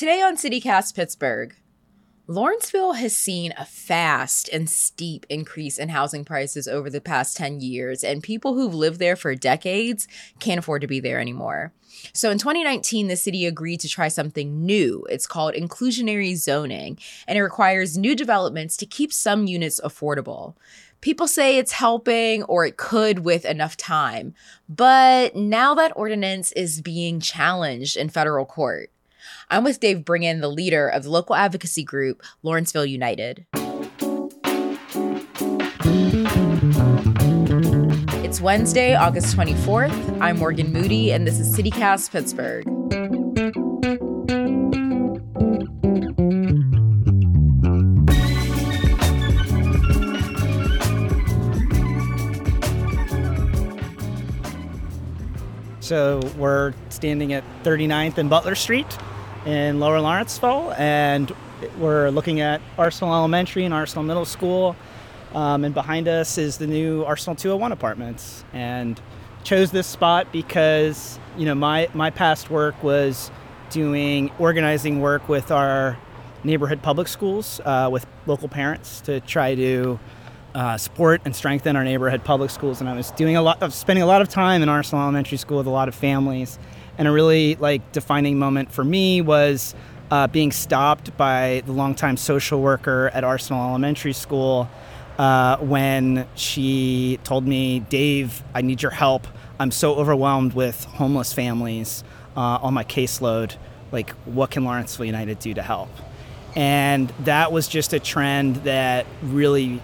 Today on CityCast Pittsburgh, Lawrenceville has seen a fast and steep increase in housing prices over the past 10 years, and people who've lived there for decades can't afford to be there anymore. So in 2019, the city agreed to try something new. It's called inclusionary zoning, and it requires new developments to keep some units affordable. People say it's helping or it could with enough time, but now that ordinance is being challenged in federal court. I'm with Dave Breingan, the leader of the local advocacy group, Lawrenceville United. It's Wednesday, August 24th. I'm Morgan Moody, and this is CityCast Pittsburgh. So we're standing at 39th and Butler Street in Lower Lawrenceville, and we're looking at Arsenal Elementary and Arsenal Middle School. Um, and behind us is the new Arsenal 201 apartments. And chose this spot because you know my my past work was doing organizing work with our neighborhood public schools uh, with local parents to try to uh, support and strengthen our neighborhood public schools. And I was doing a lot of spending a lot of time in Arsenal Elementary School with a lot of families and a really like defining moment for me was uh, being stopped by the longtime social worker at Arsenal Elementary School uh, when she told me, Dave, I need your help. I'm so overwhelmed with homeless families uh, on my caseload. Like, what can Lawrenceville United do to help? And that was just a trend that really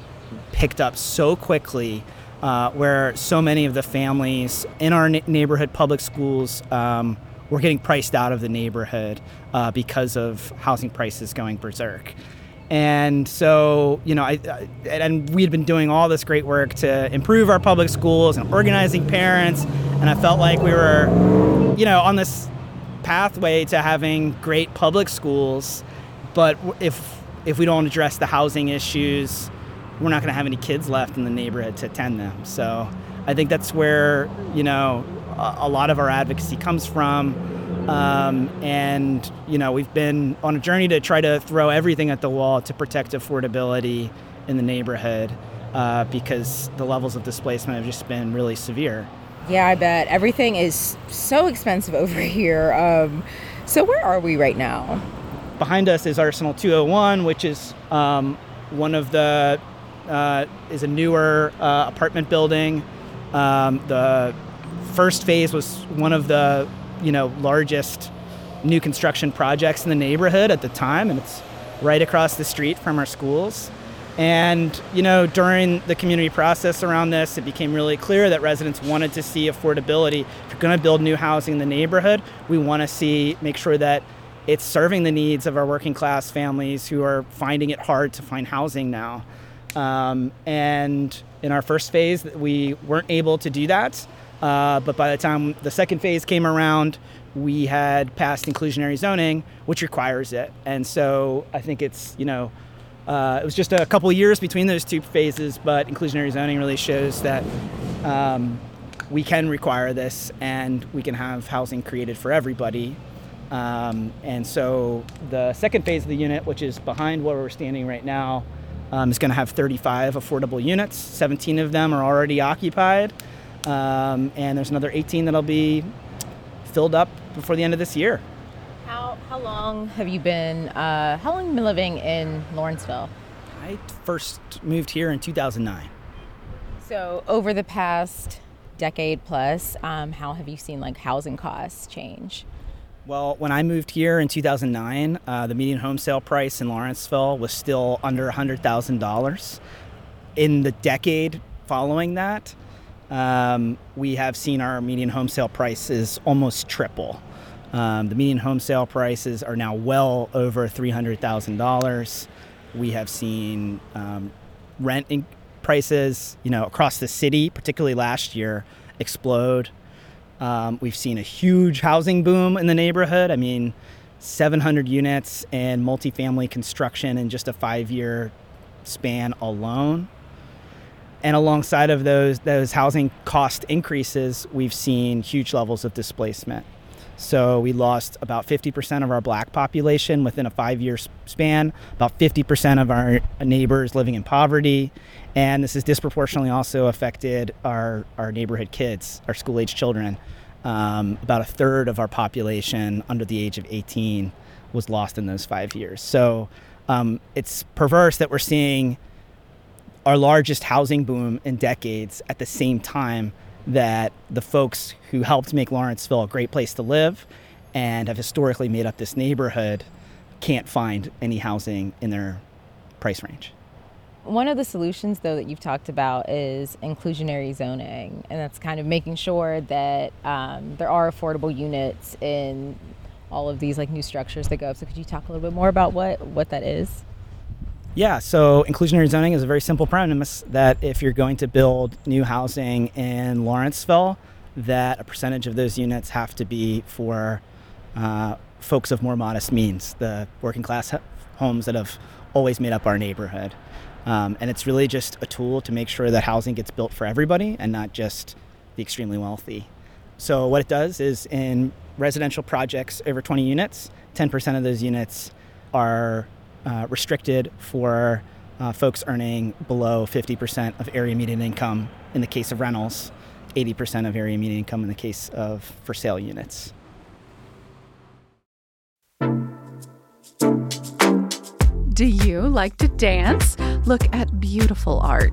picked up so quickly uh, where so many of the families in our neighborhood public schools um, were getting priced out of the neighborhood uh, because of housing prices going berserk. And so, you know, I, I, and we had been doing all this great work to improve our public schools and organizing parents. And I felt like we were, you know, on this pathway to having great public schools. But if if we don't address the housing issues, we're not going to have any kids left in the neighborhood to attend them. So I think that's where you know a, lot of our advocacy comes from. Um, and you know we've been on a journey to try to throw everything at the wall to protect affordability in the neighborhood uh, because the levels of displacement have just been really severe. Yeah, I bet everything is so expensive over here. Um, so where are we right now? Behind us is Arsenal 201, which is um, one of the uh, is a newer uh, apartment building. Um, the first phase was one of the you know largest new construction projects in the neighborhood at the time, and it's right across the street from our schools. And you know, during the community process around this, it became really clear that residents wanted to see affordability. If you're going to build new housing in the neighborhood, we want to see make sure that it's serving the needs of our working class families who are finding it hard to find housing now. Um, and in our first phase, we weren't able to do that. Uh, but by the time the second phase came around, we had passed inclusionary zoning, which requires it. And so I think it's, you know, uh, it was just a couple years between those two phases, but inclusionary zoning really shows that um, we can require this and we can have housing created for everybody. Um, and so the second phase of the unit, which is behind where we're standing right now, um, is going to have 35 affordable units. 17 of them are already occupied, um, and there's another 18 that'll be filled up before the end of this year. How, how long have you been? Uh, how long have you been living in Lawrenceville? I first moved here in 2009. So over the past decade plus, um, how have you seen like housing costs change? Well, when I moved here in 2009, uh, the median home sale price in Lawrenceville was still under $100,000. In the decade following that, um, we have seen our median home sale prices almost triple. Um, the median home sale prices are now well over $300,000. We have seen um, rent prices, you know, across the city, particularly last year, explode. Um, we've seen a huge housing boom in the neighborhood. I mean, 700 units and multifamily construction in just a five year span alone. And alongside of those, those housing cost increases, we've seen huge levels of displacement. So we lost about 50% of our black population within a five year span, about 50% of our neighbors living in poverty. And this has disproportionately also affected our, our neighborhood kids, our school age children. Um, about a third of our population under the age of 18 was lost in those five years. So um, it's perverse that we're seeing our largest housing boom in decades at the same time that the folks who helped make Lawrenceville a great place to live and have historically made up this neighborhood can't find any housing in their price range. One of the solutions, though, that you've talked about is inclusionary zoning, and that's kind of making sure that um, there are affordable units in all of these like new structures that go up. So, could you talk a little bit more about what what that is? Yeah, so inclusionary zoning is a very simple premise that if you're going to build new housing in Lawrenceville, that a percentage of those units have to be for uh, folks of more modest means, the working class homes that have always made up our neighborhood. Um, and it's really just a tool to make sure that housing gets built for everybody and not just the extremely wealthy. So, what it does is in residential projects over 20 units, 10% of those units are uh, restricted for uh, folks earning below 50% of area median income in the case of rentals, 80% of area median income in the case of for sale units. Do you like to dance? Look at beautiful art,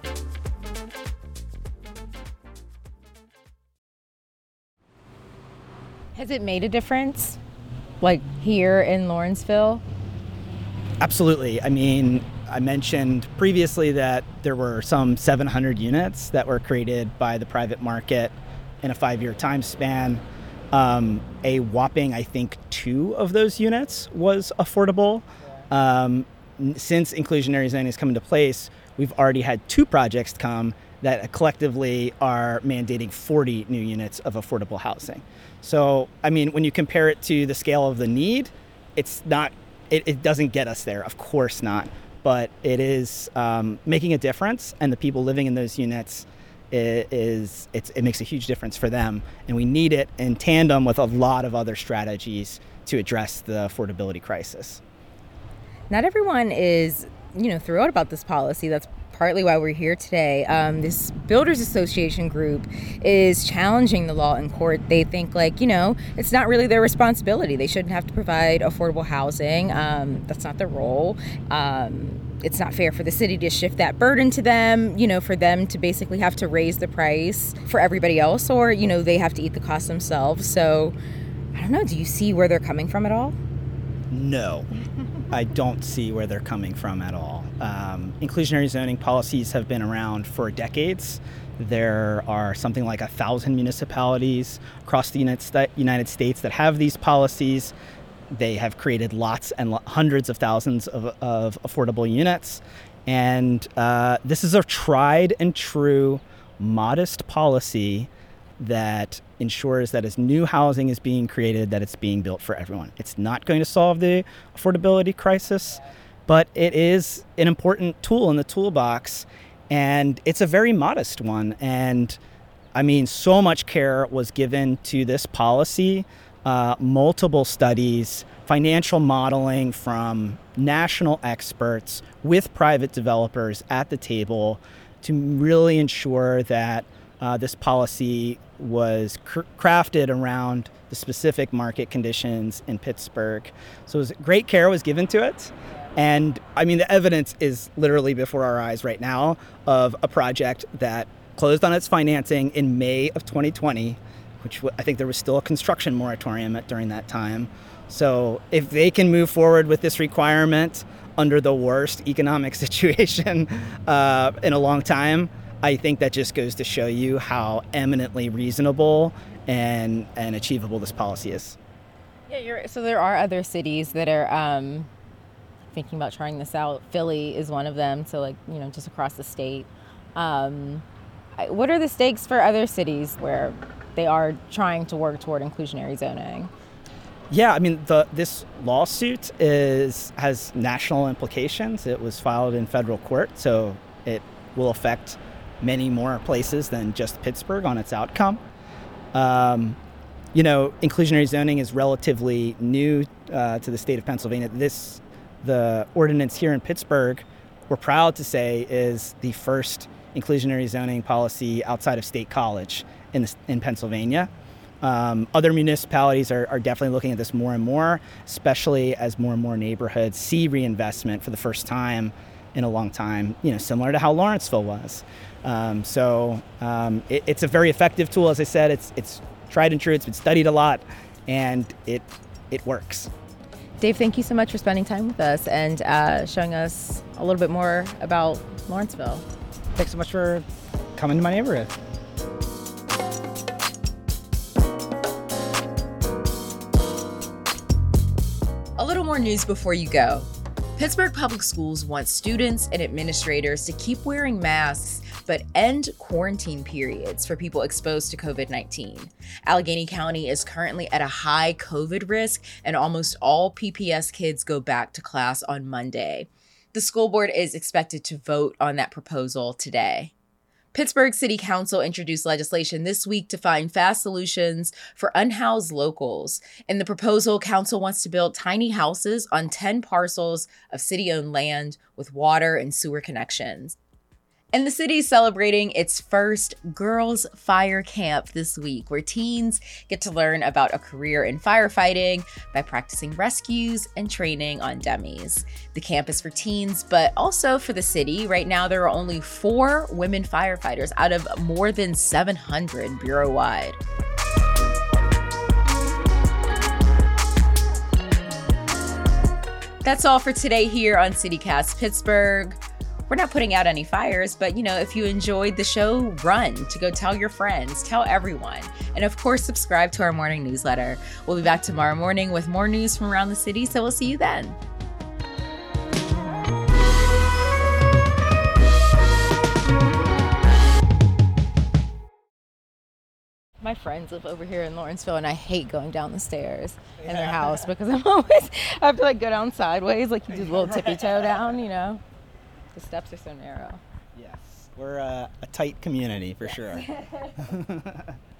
Has it made a difference, like here in Lawrenceville? Absolutely. I mean, I mentioned previously that there were some 700 units that were created by the private market in a five year time span. Um, a whopping, I think, two of those units was affordable. Um, since inclusionary zoning has come into place, we've already had two projects come that collectively are mandating 40 new units of affordable housing. So, I mean, when you compare it to the scale of the need, it's not, it, it doesn't get us there, of course not. But it is um, making a difference, and the people living in those units is it makes a huge difference for them, and we need it in tandem with a lot of other strategies to address the affordability crisis not everyone is, you know, thrilled about this policy. That's partly why we're here today. Um, this Builders Association group is challenging the law in court. They think, like, you know, it's not really their responsibility. They shouldn't have to provide affordable housing. Um, that's not their role. Um, it's not fair for the city to shift that burden to them, you know, for them to basically have to raise the price for everybody else, or, you know, they have to eat the cost themselves. So, I don't know. Do you see where they're coming from at all? No. I don't see where they're coming from at all. Um, inclusionary zoning policies have been around for decades. There are something like a thousand municipalities across the United States that have these policies. They have created lots and hundreds of thousands of, of affordable units. And uh, this is a tried and true, modest policy that ensures that as new housing is being created, that it's being built for everyone. It's not going to solve the affordability crisis, but it is an important tool in the toolbox, and it's a very modest one. And I mean, so much care was given to this policy, uh, multiple studies, financial modeling from national experts with private developers at the table to really ensure that uh, this policy was cr- crafted around the specific market conditions in Pittsburgh. So was, great care was given to it. And I mean, the evidence is literally before our eyes right now of a project that closed on its financing in May of 2020, which I think there was still a construction moratorium at, during that time. So if they can move forward with this requirement under the worst economic situation uh, in a long time, I think that just goes to show you how eminently reasonable and, and achievable this policy is. Yeah, you're, so there are other cities that are um, thinking about trying this out. Philly is one of them, so like you know, just across the state. Um, what are the stakes for other cities where they are trying to work toward inclusionary zoning? Yeah, I mean, the, this lawsuit is has national implications. It was filed in federal court, so it will affect many more places than just Pittsburgh on its outcome. Um, you know, inclusionary zoning is relatively new uh, to the state of Pennsylvania. This, the ordinance here in Pittsburgh, we're proud to say is the first inclusionary zoning policy outside of State College in, the, in Pennsylvania. Um, other municipalities are, are, definitely looking at this more and more, especially as more and more neighborhoods see reinvestment for the first time in a long time, you know, similar to how Lawrenceville was. Um, so um, it, it's a very effective tool. As I said, it's, it's tried and true. It's been studied a lot, and it, it works. Dave, thank you so much for spending time with us and uh, showing us a little bit more about Lawrenceville. Thanks so much for coming to my neighborhood. A little more news before you go. Pittsburgh Public Schools wants students and administrators to keep wearing masks but end quarantine periods for people exposed to COVID 19. Allegheny County is currently at a high COVID risk, and almost all PPS kids go back to class on Monday. The school board is expected to vote on that proposal today. Pittsburgh City Council introduced legislation this week to find fast solutions for unhoused locals. In the proposal, Council wants to build tiny houses on 10 parcels of city owned land with water and sewer connections. And the city's celebrating its first Girls Fire Camp this week, where teens get to learn about a career in firefighting by practicing rescues and training on dummies. The camp is for teens, but also for the city. Right now, there are only four women firefighters out of more than 700 bureau wide. That's all for today here on CityCast Pittsburgh we're not putting out any fires, but you know, if you enjoyed the show, run to go tell your friends, tell everyone. And of course, subscribe to our morning newsletter. We'll be back tomorrow morning with more news from around the city, so we'll see you then. My friends live over here in Lawrenceville, and I hate going down the stairs in their house because I'm always I have to like go down sideways, like you do a little tippy toe down, you know. The steps are so narrow. Yes, we're a, a tight community for sure.